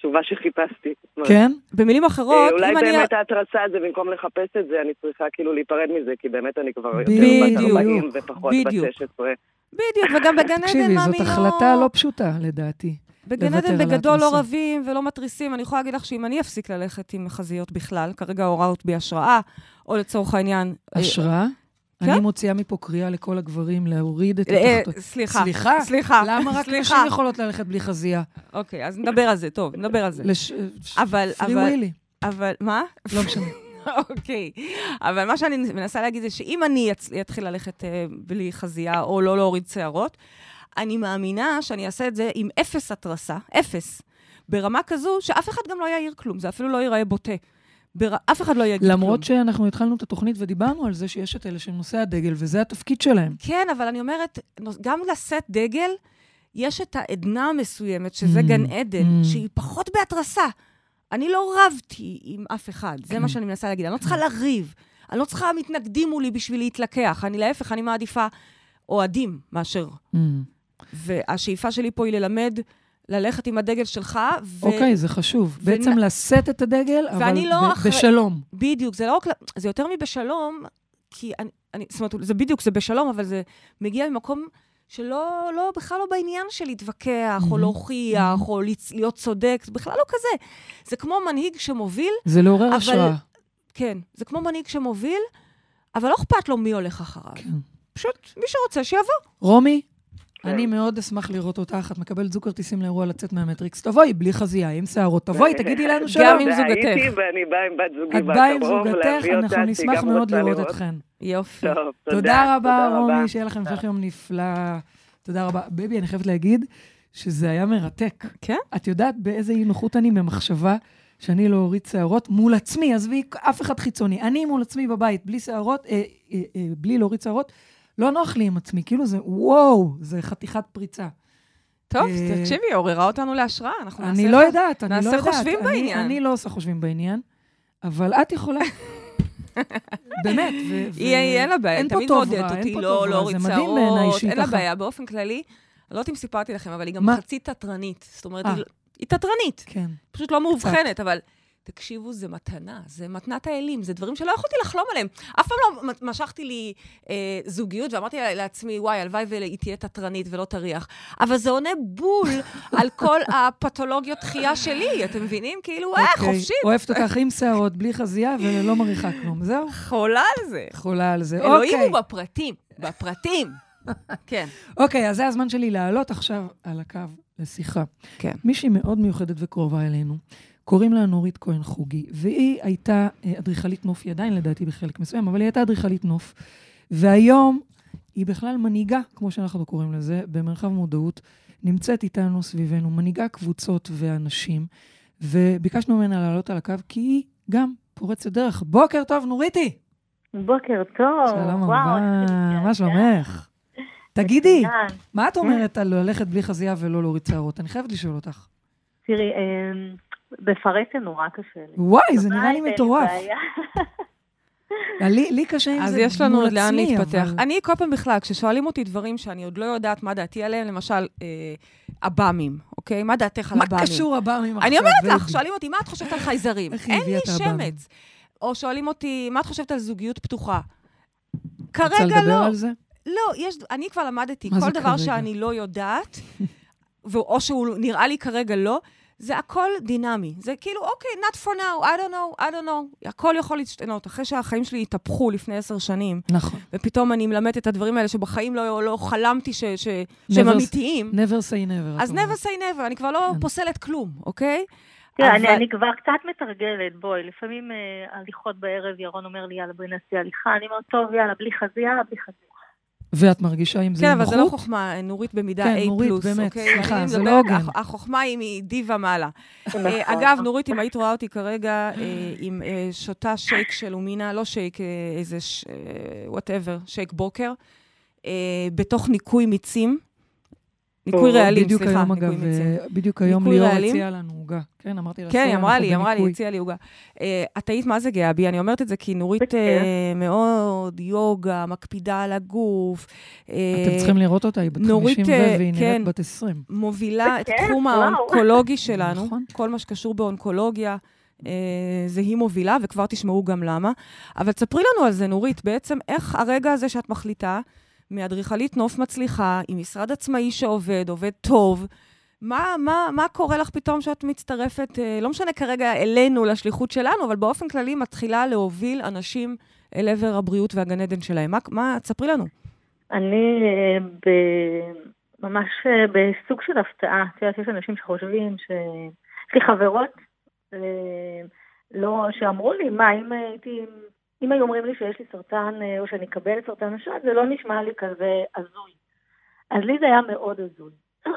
התשובה שחיפשתי. כן? במילים אה, אחרות, אולי אם אני... באמת ההתרסה זה במקום לחפש את זה, אני צריכה כאילו להיפרד מזה, כי באמת אני כבר יותר. בת 40 ופחות בת בדיוק. 16. בדיוק, וגם בגן עדן, תקשיבי, מאמי, זאת החלטה לא פשוטה, לדעתי. בגן עדן בגדול לא. רבים ולא מתריסים. אני יכולה להגיד לך שאם אני אפסיק ללכת עם חזיות בכלל, כרגע הוראות בי השראה, או לצורך העניין... אה, השראה? כן? אני מוציאה מפה קריאה לכל הגברים להוריד את אה, התחתון. סליחה, סליחה? סליחה, למה רק. נשים יכולות ללכת בלי חזייה? אוקיי, אז נדבר על זה, טוב, נדבר על זה. לש- אבל, פרי ווילי. אבל, מה? לא משנה. אוקיי. אבל מה שאני מנסה להגיד זה שאם אני אתחיל ללכת אה, בלי חזייה או לא להוריד שערות, אני מאמינה שאני אעשה את זה עם אפס התרסה, אפס. ברמה כזו שאף אחד גם לא יעיר כלום, זה אפילו לא ייראה בוטה. בר... אף אחד לא יגיד כלום. למרות שאנחנו התחלנו את התוכנית ודיברנו על זה שיש את אלה שהם נושאי הדגל, וזה התפקיד שלהם. כן, אבל אני אומרת, גם לשאת דגל, יש את העדנה המסוימת, שזה Mm, גן עדן, mm. שהיא פחות בהתרסה. אני לא רבתי עם אף אחד, זה. מה שאני מנסה להגיד. אני לא צריכה לריב, אני לא צריכה מתנגדים מולי בשביל להתלקח. אני להפך, אני מעדיפה אוהדים מאשר. Mm. והשאיפה שלי פה היא ללמד ללכת עם הדגל שלך, ו... אוקיי, זה חשוב. בעצם לשאת את הדגל, אבל ואני לא ב- אחראי- בשלום. בדיוק, זה לא רק... זה יותר מבשלום, כי אני, אני... זאת אומרת, זה בדיוק, זה בשלום, אבל זה מגיע ממקום שלא, לא, בכלל לא בעניין של להתווכח, או. להוכיח, או להיות צודק, זה בכלל לא כזה. זה כמו מנהיג שמוביל, זה לעורר אבל- השראה. כן, זה כמו מנהיג שמוביל, אבל לא אכפת לו מי הולך אחריו. כן. פשוט מי שרוצה, שיבוא. רומי, כן. אני מאוד אשמח לראות אותך. את מקבלת זוג כרטיסים לאירוע לצאת מהמטריקס. תבואי, בלי חזייה, עם שערות. תבואי, תגידי לנו שלום. גם עם זוגתך. הייתי ואני באה עם בת זוגי את באה עם בקרוב, זוגתך, להביא אותה, אנחנו שהיא נשמח גם מאוד רוצה לראות אתכן. יופי. טוב, תודה. תודה רבה, תודה רומי, רבה. שיהיה לכם המשך יום נפלא. תודה רבה. בייבי, אני חייבת להגיד שזה היה מרתק. כן? את יודעת באיזה אי נוחות אני ממחשבה שאני לא אוריד שערות מול עצמי, עזבי אף אחד חיצוני. אני מול עצמי בבית, בלי שערות, אה, אה, אה, בלי להוריד שערות, לא נוח לי עם עצמי. כאילו זה, וואו, זה חתיכת פריצה. טוב, אה, תקשיבי, עוררה אותנו להשראה. אנחנו נעשה לא יודעת, אני לא נעשה יודעת. חושבים אני- בעניין. אני לא עושה חושבים בעניין, אבל את יכולה. באמת. היא אין לה בעיה, תמיד מעודדת אותי לא שערות, שהיא אין לה. בעיה. באופן כללי, לא יודעת אם סיפרתי לכם, אבל היא גם? חצי תתרנית. זאת אומרת, אה. לא- היא תתרנית. כן. פשוט לא מאובחנת, אבל תקשיבו, זה מתנה, זה מתנת האלים, זה דברים שלא יכולתי לחלום עליהם. אף פעם לא משכתי לי אה, זוגיות ואמרתי לעצמי, וואי, הלוואי והיא תהיה תתרנית ולא תריח. אבל זה עונה בול על כל הפתולוגיות דחייה שלי, אתם מבינים? כאילו, אה, אוקיי. חופשי. אוהבת אותך עם שערות, בלי חזייה ולא מריחה כלום, זהו? חולה על זה. חולה על זה, אלוהים אוקיי. הוא בפרטים, בפרטים. כן. אוקיי, אז זה הזמן שלי לעלות עכשיו על הקו לשיחה. כן. מישהי מאוד מיוחדת וקרובה אלינו, קוראים לה נורית כהן חוגי, והיא הייתה אה, אדריכלית נוף, היא עדיין לדעתי בחלק מסוים, אבל היא הייתה אדריכלית נוף. והיום היא בכלל מנהיגה, כמו שאנחנו קוראים לזה, במרחב מודעות, נמצאת איתנו סביבנו, מנהיגה קבוצות ואנשים, וביקשנו ממנה לעלות על הקו, כי היא גם פורצת דרך. בוקר טוב, נוריתי! בוקר טוב. שלום איזה מה שלומך? תגידי. מה את אומרת על ללכת בלי חזייה ולא להוריד שערות? אני חייבת לשאול אותך. תראי, אמ, בפרט זה נורא קשה לי. וואי, זה נראה לי מטורף. בעיה. לי לי קשה עם אז זה יש לנו מול עוד לאן עצמי, להתפתח. אבל- אני כל פעם בכלל, כששואלים אותי דברים שאני עוד לא יודעת מה דעתי עליהם, למשל, אה, עב"מים, אוקיי? מה דעתך על מה עב"מים? קשור הבאמים עכשיו? אני אומרת לך? שואלים אותי, מה את חושבת על חייזרים? אין לי את העב"מים? שמץ. או שואלים אותי, מה את חושבת על זוגיות פתוחה? רוצה כרגע לדבר לא. על זה? לא, יש, אני כבר למדתי, מה כל דבר כרגע? שאני לא יודעת, ו- או שהוא נראה לי כרגע לא, זה הכל דינמי. זה כאילו, אוקיי, not for now, I don't know, I don't know. הכל יכול להשתנות. אחרי שהחיים שלי התהפכו לפני עשר שנים, נכון. ופתאום אני מלמדת את הדברים האלה שבחיים לא, לא חלמתי ש, ש, שהם Never- אמיתיים, never say never. אז never say never, אני כבר לא כן. פוסלת כלום, אוקיי? תראה, אבל- אני- אני כבר קצת מתרגלת, בואי, לפעמים אה, הליכות בערב, ירון אומר לי, יאללה, בואי נעשה הליכה, אני אומרת, טוב, יאללה, בלי חזייה, בלי חזייה. ואת מרגישה עם זה כן, אבל זה לא? חוכמה, נורית במידה כן, A+. נורית, באמת, אוקיי? סליחה, זה לא הוגן. הח- החוכמה היא מדיבה מעלה. נכון. אה, אגב, נורית, אם היית רואה אותי כרגע אה, עם אה, שותה שייק של אומינה, לא שייק, אה, איזה, whatever, שייק בוקר, אה, בתוך ניקוי מיצים. ניקוי רעלים, בדיוק סליחה, היום, ניקוי אגב, מיצים. אה, בדיוק היום ליאור? הציעה לנו עוגה. כן, אמרתי לה, כן, היא "סע, אמרה לי, היא אמרה לי, בניקוי." הציעה לי עוגה. אה, את היית מה זה גאה בי, אני אומרת את זה כי נורית. אה, מאוד יוגה, מקפידה על הגוף. אה, אתם צריכים לראות אותה, היא בת נורית, 50 אה, והיא כן. נראית בת 20. מובילה את תחום. האונקולוגי שלנו, נכון. כל מה שקשור באונקולוגיה. זה היא מובילה, וכבר תשמעו גם למה. אבל תספרי לנו על זה, נורית, בעצם איך הרגע הזה שאת מחליטה, מאדריכלית נוף מצליחה, עם משרד עצמאי שעובד, עובד טוב, מה, מה, מה קורה לך פתאום שאת מצטרפת, אה, לא משנה כרגע אלינו, לשליחות שלנו, אבל באופן כללי מתחילה להוביל אנשים אל עבר הבריאות והגן עדן שלהם. מה, מה תספרי לנו. אני אה, ב- ממש אה, בסוג של הפתעה. את יודעת, יש אנשים שחושבים ש... יש לי חברות לא, שאמרו לי, מה, אם הייתי... אם היו אומרים לי שיש לי סרטן, אה, או שאני אקבל סרטן השד, זה לא נשמע לי כזה הזוי. אז לי זה היה מאוד הזוי.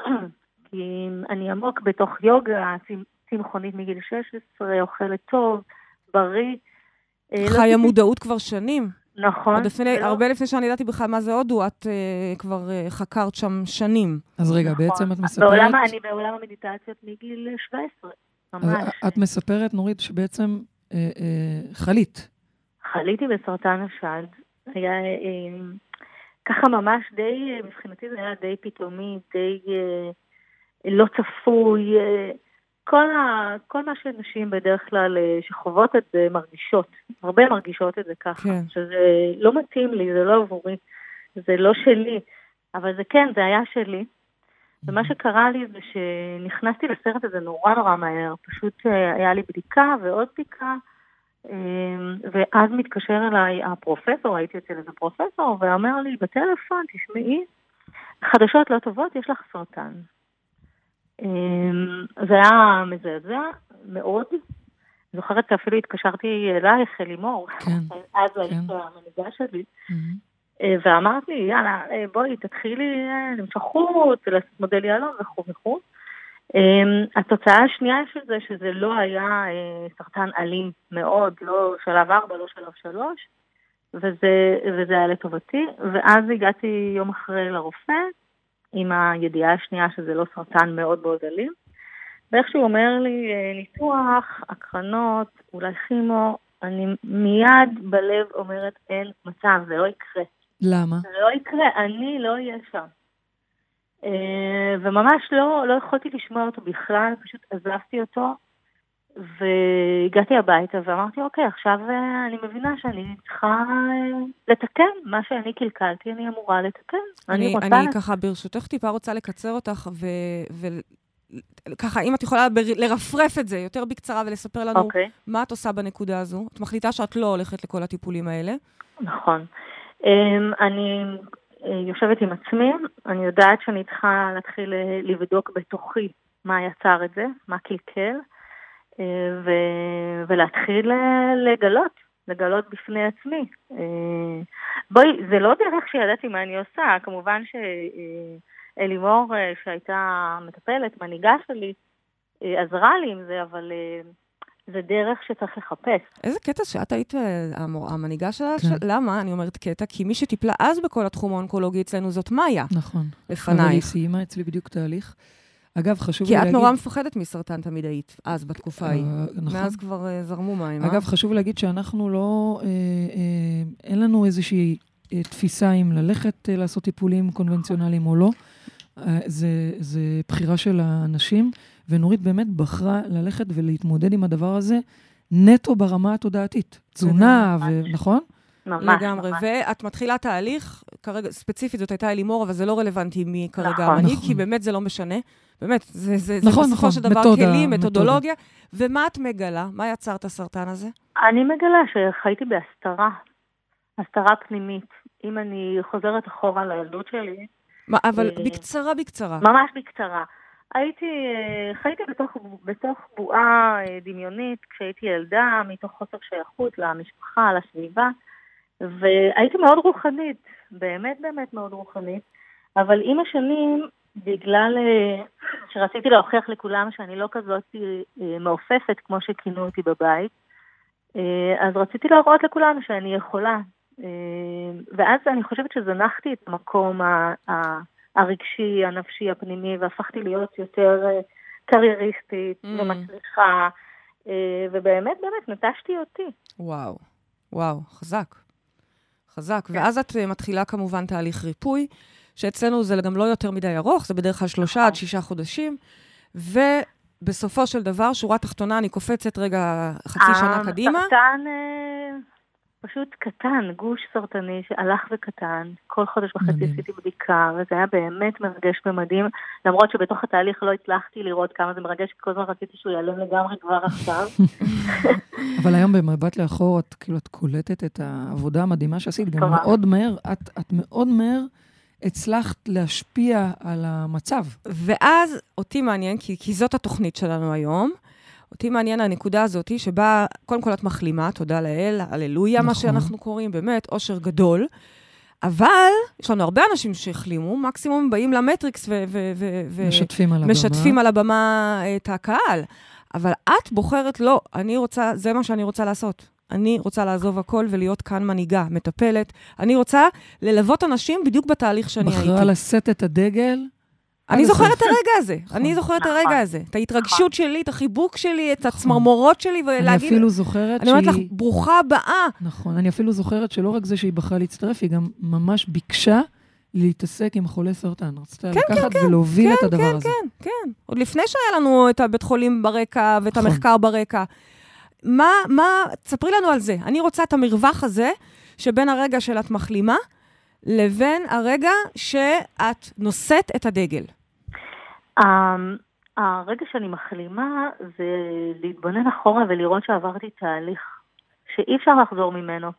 כי אני עמוק בתוך יוגה, צמ- צמחונית מגיל 16, אוכלת טוב, בריא. אה, לא חיה מודעות כבר שנים. נכון. עוד לפני, ולא- הרבה לפני שאני ידעתי בכלל מה זה הודו, את uh, כבר uh, חקרת שם שנים. אז רגע, נכון. בעצם את מספרת... בעולם, אני בעולם המדיטציות מגיל 17, אז ממש. את מספרת, נורית, שבעצם אה, אה, חלית. חליתי בסרטן השד, היה אה, ככה ממש די, מבחינתי זה היה די פתאומי, די אה, לא צפוי. אה, כל, ה, כל מה שנשים בדרך כלל שחוות את זה מרגישות, הרבה מרגישות את זה ככה, כן. שזה לא מתאים לי, זה לא עבורי, זה לא שלי, אבל זה כן, זה היה שלי. ומה שקרה לי זה שנכנסתי לסרט הזה נורא נורא מהר, פשוט היה לי בדיקה ועוד בדיקה, ואז מתקשר אליי הפרופסור, הייתי אצל איזה פרופסור, ואומר לי בטלפון, תשמעי, חדשות לא טובות, יש לך סרטן. אה, זה היה מזעזע מאוד. זוכרת שאפילו התקשרתי אלייך, לימור, כן. אז כן. היית המנהיגה שלי. אה, ואמרת לי, יאללה, אה, בואי, תתחילי אה, למשוך חוץ, לעשות מודל יהלום וכו' וכו'. אה, התוצאה השנייה של זה, שזה לא היה אה, סרטן אלים מאוד, לא שלב 4, לא שלב 3, וזה, וזה היה לטובתי. ואז הגעתי יום אחרי לרופא, עם הידיעה השנייה שזה לא סרטן מאוד מאוד אלים. ואיכשהו אומר לי, אה, ניתוח, הקרנות, אולי כימו, אני מיד בלב אומרת, אין מצב, זה לא יקרה. למה? זה לא יקרה, אני לא אהיה שם. אה, וממש לא, לא יכולתי לשמוע אותו בכלל, פשוט עזבתי אותו. והגעתי הביתה ואמרתי, אוקיי, עכשיו אה, אני מבינה שאני צריכה אה, לתקן מה שאני קלקלתי, אני אמורה לתקן. אני, אני, רוצה... אני ככה, ברשותך, טיפה רוצה לקצר אותך, וככה, אם את יכולה בר... לרפרף את זה יותר בקצרה ולספר לנו אוקיי. מה את עושה בנקודה הזו. את מחליטה שאת לא הולכת לכל הטיפולים האלה. נכון. אמ, אני יושבת עם עצמי, אני יודעת שאני צריכה להתחיל אה, לבדוק בתוכי מה יצר את זה, מה קלקל, אה, ו- ולהתחיל לגלות, לגלות בפני עצמי. בואי, זה לא דרך שידעתי מה אני עושה, כמובן שאלימור, שהייתה מטפלת, מנהיגה שלי, עזרה לי עם זה, אבל זה דרך שצריך לחפש. איזה קטע שאת היית אה, המור, המנהיגה שלה? כן. ש... למה? אני אומרת קטע, כי מי שטיפלה אז בכל התחום האונקולוגי אצלנו זאת מאיה. נכון. לפנייך. אבל היא סיימה אצלי בדיוק תהליך. אגב, חשוב כי לי את להגיד... נורא מפחדת מסרטן תמיד היית, אז, בתקופה ההיא. אה, נכון. מאז כבר uh, זרמו מים, אה? אגב, חשוב להגיד שאנחנו לא... אה, אה, אין לנו איזושהי אה, תפיסה אם ללכת אה, לעשות טיפולים קונבנציונליים או לא. אה, זה, זה בחירה של האנשים, ונורית באמת בחרה ללכת ולהתמודד עם הדבר הזה נטו ברמה התודעתית. תזונה. ו... נכון? ממש, לגמרי. ממש. ואת מתחילה תהליך, כרגע, ספציפית זאת הייתה אלימור, אבל זה לא רלוונטי מי כרגע נכון. המנהיג, נכון. כי באמת זה לא משנה. באמת, זה, זה, נכון, זה בסופו נכון, של דבר מתודה, כלים, מתודה. מתודולוגיה. ומה את מגלה? מה יצר את הסרטן הזה? אני מגלה שחייתי בהסתרה, הסתרה פנימית. אם אני חוזרת אחורה לילדות שלי, מה, אבל אה, בקצרה, בקצרה. ממש בקצרה. הייתי, אה, חייתי בתוך, בתוך בועה אה, דמיונית כשהייתי ילדה, מתוך חוסר שייכות למשפחה, לסביבה, והייתי מאוד רוחנית, באמת באמת מאוד רוחנית, אבל עם השנים, בגלל אה, שרציתי להוכיח לכולם שאני לא כזאת מעופפת כמו שכינו אותי בבית, אז רציתי להראות לכולם שאני יכולה. ואז אני חושבת שזנחתי את המקום ה- הרגשי, הנפשי, הפנימי, והפכתי להיות יותר אה, קרייריסטית Mm. ומצליחה, אה, ובאמת, באמת, נטשתי אותי. וואו, וואו, חזק. חזק. כן. ואז את אה, מתחילה כמובן תהליך ריפוי, שאצלנו זה גם לא יותר מדי ארוך, זה בדרך כלל שלושה נכון. עד שישה חודשים, ובסופו של דבר, שורה תחתונה, אני קופצת רגע חצי שנה קדימה. הסרטן אה, פשוט קטן, גוש סרטני שהלך וקטן. כל חודש וחצי. עשיתי בדיקה, וזה היה באמת מרגש ומדהים, למרות שבתוך התהליך לא הצלחתי לראות כמה זה מרגש, כי כל הזמן רציתי שהוא ייעלם לגמרי כבר עכשיו. אבל היום במבט לאחור, את כאילו, את קולטת את העבודה המדהימה שעשית, גם. מאוד מהר, את, את מאוד מהר הצלחת להשפיע על המצב. ואז אותי מעניין, כי, כי זאת התוכנית שלנו היום, אותי מעניין הנקודה הזאת, שבה קודם כל את מחלימה, תודה לאל, הללויה, מה נכון. שאנחנו קוראים, באמת, אושר גדול. אבל יש לנו הרבה אנשים שהחלימו, מקסימום באים למטריקס ו- ו- ו- ו- משתפים על הבמה. משתפים על הבמה את הקהל. אבל את בוחרת, לא, אני רוצה, זה מה שאני רוצה לעשות. אני רוצה לעזוב הכל ולהיות כאן מנהיגה, מטפלת. אני רוצה ללוות אנשים בדיוק בתהליך שאני הייתי. בחרה לשאת את הדגל. אני עד זוכרת את. הרגע הזה. נכון. אני זוכרת את נכון. הרגע הזה. את ההתרגשות שלי, את החיבוק שלי, את נכון. הצמרמורות שלי, אני ולהגיד... אפילו זוכרת אני אומרת לך, שהיא... ברוכה הבאה. נכון, אני אפילו זוכרת שלא רק זה שהיא בחרה להצטרף, היא גם ממש ביקשה להתעסק עם חולי סרטן. רצתה כן, לקחת ולהוביל את הדבר כן, הזה. כן, כן. עוד לפני שהיה לנו את הבית חולים ברקע ואת נכון. המחקר ברקע. מה, מה, תספרי לנו על זה. אני רוצה את המרווח הזה שבין הרגע של את מחלימה לבין הרגע שאת נושאת את הדגל. אמ, הרגע שאני מחלימה זה להתבונן אחורה ולראות שעברתי תהליך שאי אפשר לחזור ממנו.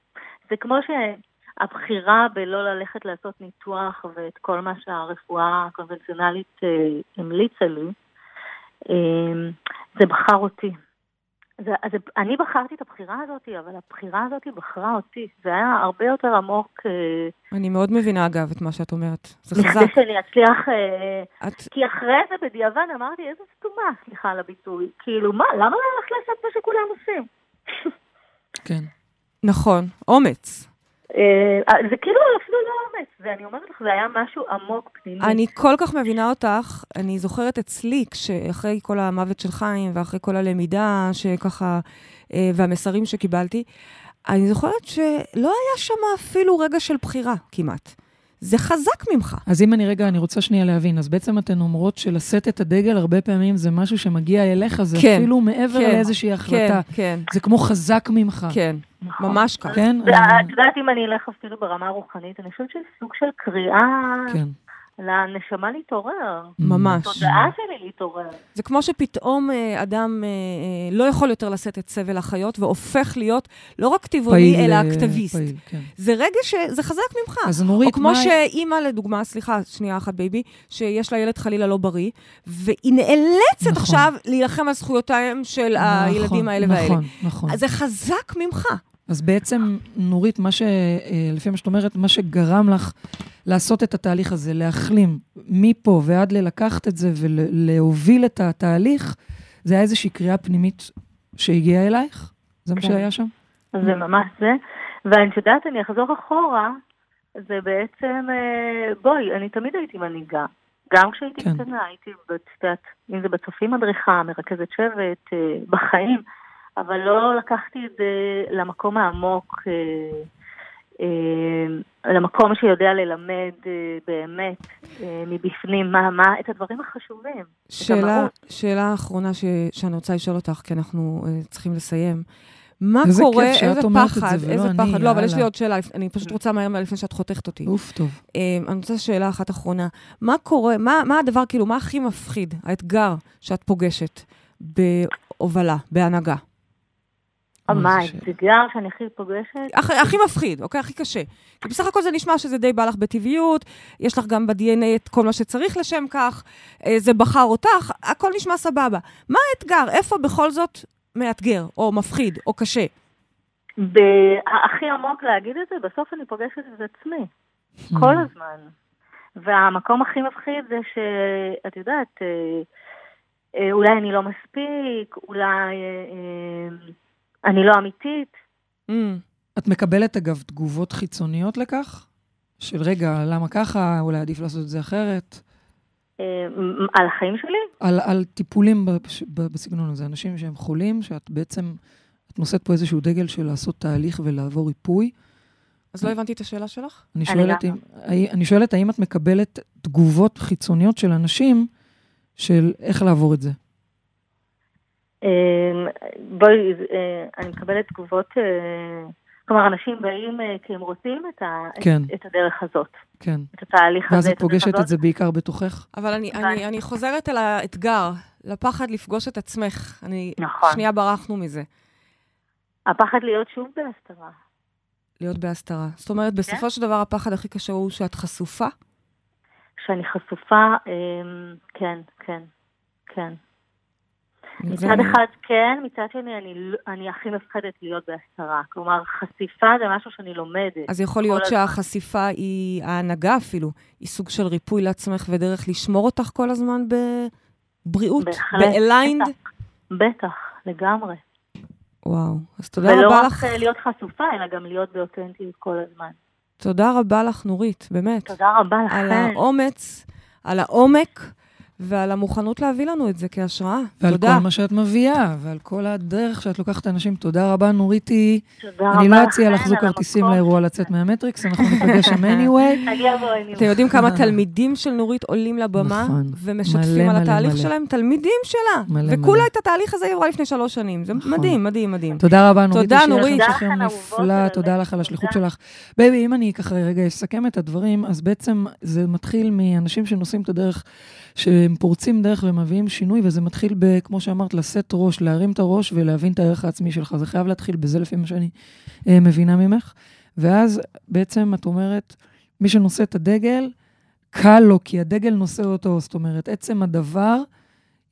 זה כמו שהבחירה בלא ללכת לעשות ניתוח ואת כל מה שהרפואה הקונבנציונלית אה, המליצה לי, אה, זה בחר אותי. זה, זה, אני בחרתי את הבחירה הזאת, אבל הבחירה הזאת בחרה אותי. זה היה הרבה יותר עמוק אה, אני מאוד מבינה, אגב, את מה שאת אומרת. זה חזק. שאני אצליח... אה, את, כי אחרי זה בדיעבד אמרתי, איזה סתומה, סליחה על הביטוי. כאילו, מה, למה לא ללכת לעשות מה שכולם עושים? כן. נכון, אומץ. אה, זה כאילו אפילו לא אומץ, ואני אומרת לך, זה היה משהו עמוק פנימי. אני כל כך מבינה אותך. אני זוכרת אצלי, כשאחרי כל המוות של חיים, ואחרי כל הלמידה שככה, אה, והמסרים שקיבלתי, אני זוכרת שלא היה שם אפילו רגע של בחירה, כמעט. זה חזק ממך. אז אם אני רגע, אני רוצה שנייה להבין, אז בעצם אתן אומרות שלשאת את הדגל הרבה פעמים זה משהו שמגיע אליך, זה כן, אפילו מעבר כן, לאיזושהי החלטה. כן, כן, זה כמו חזק ממך. כן, נכון. ממש ככה. כן? ואת יודעת, אם אני אלך אפילו ברמה רוחנית, אני חושבת שזה סוג של קריאה כן. לנשמה להתעורר. ממש. תודעה שלי להתעורר. זה כמו שפתאום אה, אדם אה, אה, לא יכול יותר לשאת את סבל החיות, והופך להיות לא רק טבעוני, פעיל, אלא אקטיביסט. פעיל, כן. זה רגע שזה חזק ממך. אז נורית, או כמו מה- שאימא, לדוגמה, סליחה, שנייה אחת, בייבי, שיש לה ילד חלילה לא בריא, והיא נאלצת נכון. עכשיו להילחם על זכויותיהם של הילדים נכון, האלה והאלה. נכון, נכון. אז זה חזק ממך. אז בעצם, נורית, מה ש... אה, לפי מה שאת אומרת, מה שגרם לך לעשות את התהליך הזה, להחלים מפה ועד ללקחת את זה ולהוביל את התהליך, זה היה איזושהי קריאה פנימית שהגיעה אלייך? זה מה כן. שהיה שם? זה ממש זה. ואני יודעת, אני אחזור אחורה, זה בעצם, אה, בואי, אני תמיד הייתי מנהיגה. גם כשהייתי כן. קטנה, הייתי, את יודעת, אם זה בצופים מדריכה, מרכזת שבט, אה, בחיים, אבל לא לקחתי את זה למקום העמוק, אה, אה, למקום שיודע ללמד אה, באמת מבפנים מה, מה, את הדברים החשובים. שאלה. שאלה אחרונה ש, שאני רוצה לשאול אותך, כי אנחנו uh, צריכים לסיים. מה איזה קורה, כיף שאת איזה אומרת את פחד, זה ולא איזה אני, פחד. לא, אבל יש לי יאללה. עוד שאלה, אני פשוט רוצה מהר מהר לפני שאת חותכת אותי. אוף, טוב. אני רוצה שאלה אחת אחרונה. מה קורה, מה, מה הדבר, כאילו, מה הכי מפחיד, האתגר שאת פוגשת בהובלה, בהנהגה? זה ש- האתגר שאני הכי פוגשת? הכי, הכי מפחיד, אוקיי? הכי קשה. כי בסך הכל זה נשמע שזה די בא לך בטבעיות, יש לך גם ב-DNA את כל מה שצריך לשם כך, אה, זה בחר אותך, הכל נשמע סבבה. מה האתגר? איפה בכל זאת מאתגר, או מפחיד, או קשה? הכי עמוק להגיד את זה, בסוף אני פוגשת את עצמי, כל הזמן. והמקום הכי מפחיד זה שאת יודעת, אה, אה, אולי אני לא מספיק, אולי אה, אה, אני לא אמיתית. Mm, את מקבלת, אגב, תגובות חיצוניות לכך? של רגע, למה ככה? אולי עדיף לעשות את זה אחרת? אה, על החיים שלי? על, על טיפולים בש- ב- בסגנון הזה, אנשים שהם חולים, שאת בעצם, את נושאת פה איזשהו דגל של לעשות תהליך ולעבור ריפוי. אז לא הבנתי את השאלה שלך? אני אני שואלת, גם אם, האי- אני שואלת האם את מקבלת תגובות חיצוניות של אנשים של איך לעבור את זה. אה, בואי, אה, אני מקבלת תגובות, אה, כלומר, אנשים באים אה, כי הם רוצים את ה- כן. את- את הדרך הזאת, כן. את התהליך הזה. ואז את פוגשת הזאת. את זה בעיקר בתוכך? אבל אני. אני, אני חוזרת אל האתגר, לפחד לפגוש את עצמך. אני, נכון. שנייה ברחנו מזה. הפחד להיות שוב בהסתרה. להיות בהסתרה. זאת אומרת, בסופו של דבר הפחד הכי קשה הוא שאת חשופה. שאני חשופה, אמ, כן, כן, כן. מצד אחד כן, מצד שני אני, לא- אני הכי מפחדת להיות בהסתרה. כלומר, חשיפה זה משהו שאני לומדת. אז יכול להיות. שהחשיפה היא, ההנהגה אפילו, היא סוג של ריפוי לעצמך ודרך לשמור אותך כל הזמן בבריאות, באליינד. בטח. בטח, לגמרי. וואו, אז תודה ולא רבה רק לך. אה, להיות חשופה, אלא גם להיות באותנטיות כל הזמן. תודה רבה לך, נורית, באמת. תודה רבה על לכם. האומץ, על העומק ועל המוכנות להביא לנו את זה כהשראה. ועל תודה. כל מה שאת מביאה, ועל כל הדרך שאת לוקחת אנשים. תודה רבה, נוריתי. תודה רבה אני. לא אציע לחזור על כרטיסים. לאירוע לצאת מהמטריקס, אנחנו ניפגש שם anyway. אני אני אתם יודעים כמה תלמידים של נורית עולים לבמה נכון. ומשתפים מלא, על מלא, התהליך מלא. שלהם? תלמידים שלה. מלא, וכולה מלא. את התהליך הזה היא עברה לפני שלוש שנים. זה נכון. מדהים, מדהים, מדהים. תודה רבה, נורית. תודה, לך נורית. תודה לכן, אהובות, נפלא. תודה לך על השליחות. שלך. בייבי, אם אני ככה רגע אסכם את הדברים, אז בעצם זה מתחיל מאנשים שנושאים את הדרך, שהם פורצים דרך ומביאים שינוי, וזה מתחיל, ב, כמו שאמרת, לשאת ראש, להרים את הראש ולהבין את הערך העצמי שלך. זה חייב להתחיל בזה, לפי מה שאני אה, מבינה ממך. ואז בעצם את אומרת, מי שנושא את הדגל, קל לו, כי הדגל נושא אותו. זאת אומרת, עצם הדבר,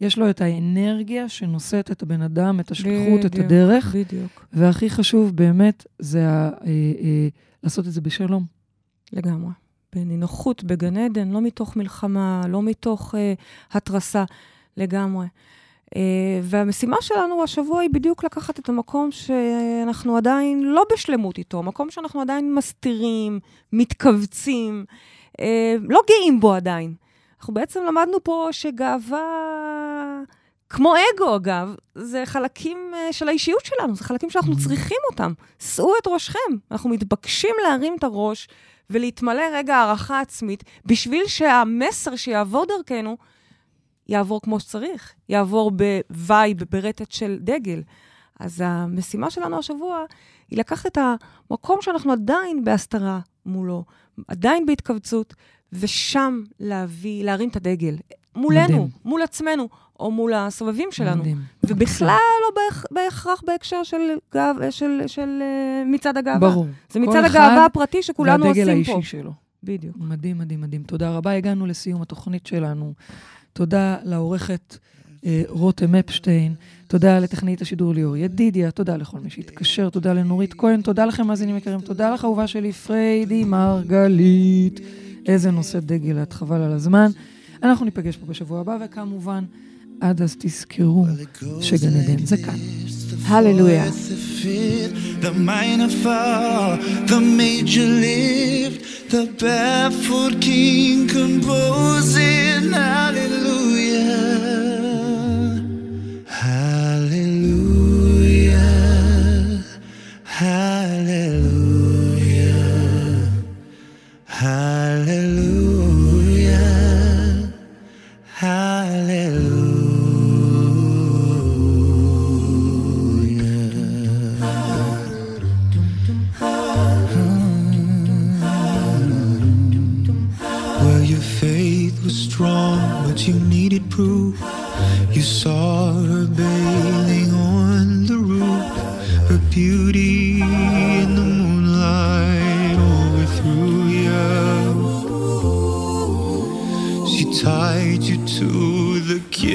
יש לו את האנרגיה שנושאת את הבן אדם, את השליחות, את הדרך. בדיוק, והכי חשוב באמת זה ה, אה, אה, לעשות את זה בשלום. לגמרי. בנינוחות, בגן עדן, לא מתוך מלחמה, לא מתוך אה, התרסה, לגמרי. אה, והמשימה שלנו השבוע היא בדיוק לקחת את המקום שאנחנו עדיין לא בשלמות איתו, מקום שאנחנו עדיין מסתירים, מתכווצים, אה, לא גאים בו עדיין. אנחנו בעצם למדנו פה שגאווה כמו אגו, אגב, זה חלקים uh, של האישיות שלנו, זה חלקים שאנחנו צריכים אותם. שאו את ראשכם. אנחנו מתבקשים להרים את הראש ולהתמלא רגע הערכה עצמית, בשביל שהמסר שיעבור דרכנו יעבור כמו שצריך, יעבור ב vibe, ברטט של דגל. אז המשימה שלנו השבוע היא לקחת את המקום שאנחנו עדיין בהסתרה מולו, עדיין בהתכווצות, ושם להביא, להרים את הדגל. מולנו, מדהים. מול עצמנו, או מול הסובבים שלנו. מדהים. ובכלל לא בהכ... בהכרח בהקשר של, גאו... של, של, של uh, מצעד הגאווה. ברור. זה מצעד הגאווה הפרטי שכולנו עושים פה. והדגל האישי שלו. בדיוק. מדהים, מדהים, מדהים. תודה רבה. הגענו לסיום התוכנית שלנו. תודה לעורכת אה, רותם אפשטיין, תודה לטכנאית השידור ליאור ידידיה, תודה לכל מי שהתקשר, תודה לנורית כהן, תודה לכם מאזינים יקרים, תודה לך אהובה שלי פריידי מרגלית. איזה נושא דגל את, חבל על הזמן. אנחנו ניפגש פה בשבוע הבא, וכמובן, עד אז תזכרו שגן עדן זה כאן. הללויה. The minor fall, the major lift, the barefoot king composing hallelujah.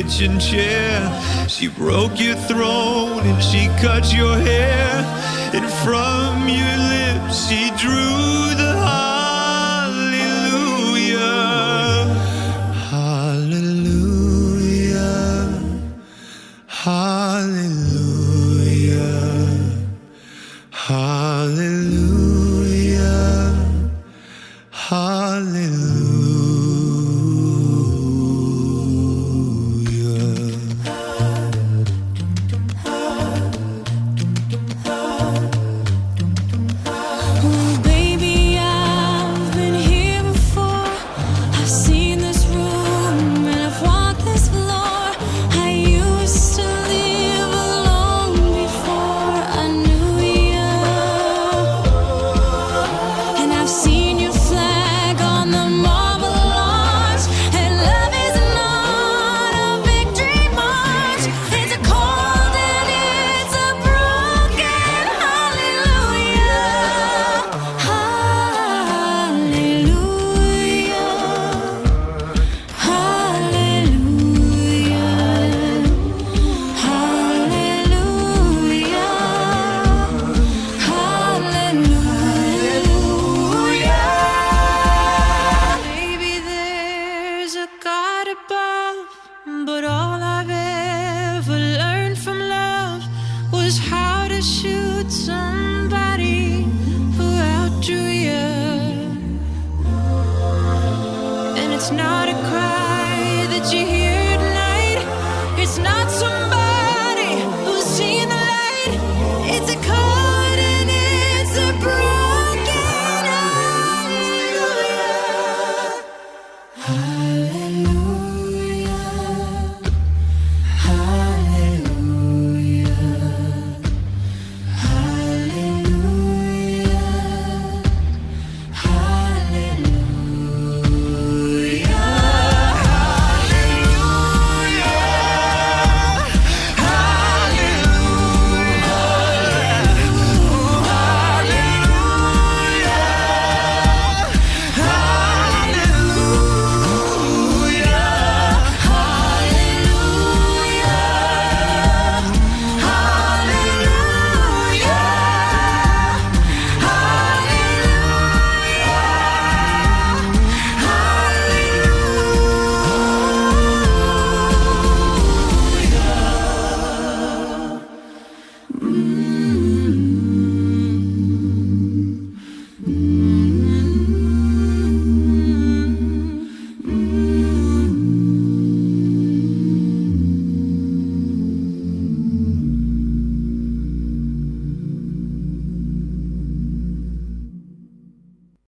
Kitchen chair. She broke your throne and she cut your hair. And from your lips she drew